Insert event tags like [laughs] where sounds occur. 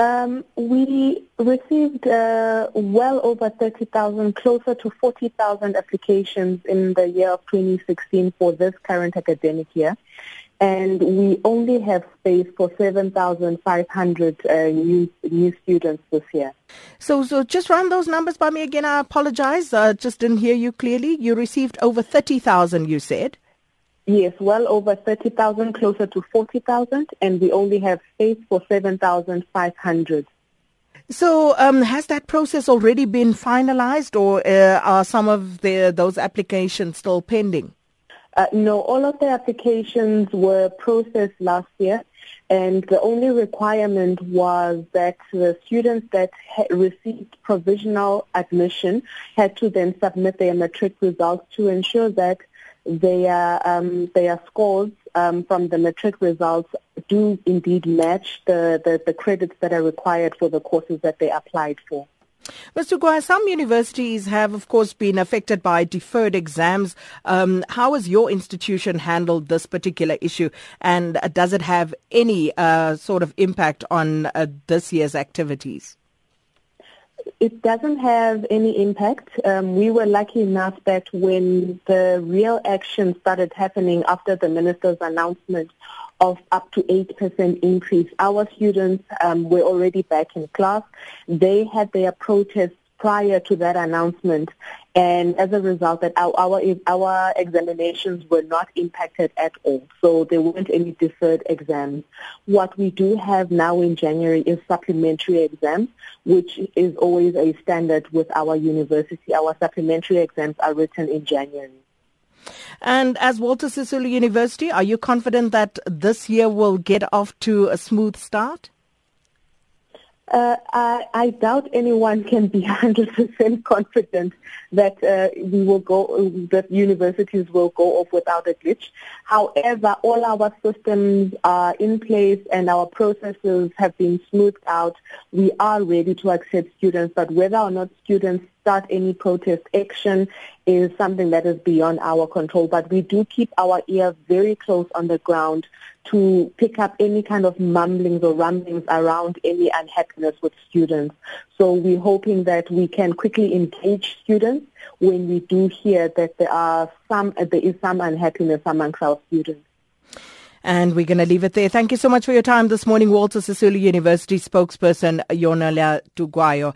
Um, we received uh, well over 30,000, closer to 40,000 applications in the year of 2016 for this current academic year. And we only have space for 7,500 uh, new, new students this year. So, so just run those numbers by me again. I apologize. I just didn't hear you clearly. You received over 30,000, you said. Yes, well over 30,000, closer to 40,000, and we only have space for 7,500. So, um, has that process already been finalized, or uh, are some of the, those applications still pending? Uh, no, all of the applications were processed last year, and the only requirement was that the students that received provisional admission had to then submit their matric results to ensure that their um, their scores um, from the matric results do indeed match the, the, the credits that are required for the courses that they applied for. Mr. Gwaya, some universities have, of course, been affected by deferred exams. Um, how has your institution handled this particular issue, and does it have any uh, sort of impact on uh, this year's activities? It doesn't have any impact. Um, we were lucky enough that when the real action started happening after the minister's announcement of up to 8% increase, our students um, were already back in class. They had their protests prior to that announcement. And as a result, that our, our, our examinations were not impacted at all. So there weren't any deferred exams. What we do have now in January is supplementary exams, which is always a standard with our university. Our supplementary exams are written in January. And as Walter Sisulu University, are you confident that this year will get off to a smooth start? Uh, I, I, doubt anyone can be [laughs] 100% confident that uh, we will go, that universities will go off without a glitch. However, all our systems are in place and our processes have been smoothed out. We are ready to accept students, but whether or not students start any protest action is something that is beyond our control. But we do keep our ear very close on the ground to pick up any kind of mumblings or rumblings around any unhappiness with students. So we're hoping that we can quickly engage students when we do hear that there are some there is some unhappiness amongst our students. And we're going to leave it there. Thank you so much for your time this morning, Walter Sisulu University spokesperson Yonela Tukwayo.